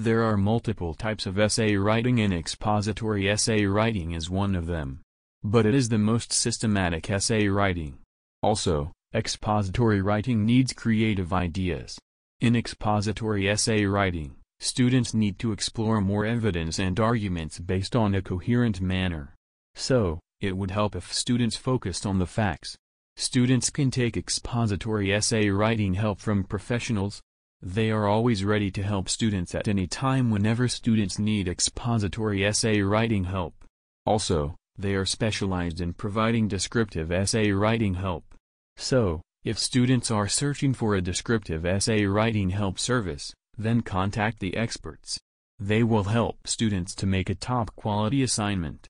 There are multiple types of essay writing and expository essay writing is one of them. But it is the most systematic essay writing. Also, expository writing needs creative ideas. In expository essay writing, students need to explore more evidence and arguments based on a coherent manner. So, it would help if students focused on the facts. Students can take expository essay writing help from professionals. They are always ready to help students at any time whenever students need expository essay writing help. Also, they are specialized in providing descriptive essay writing help. So, if students are searching for a descriptive essay writing help service, then contact the experts. They will help students to make a top quality assignment.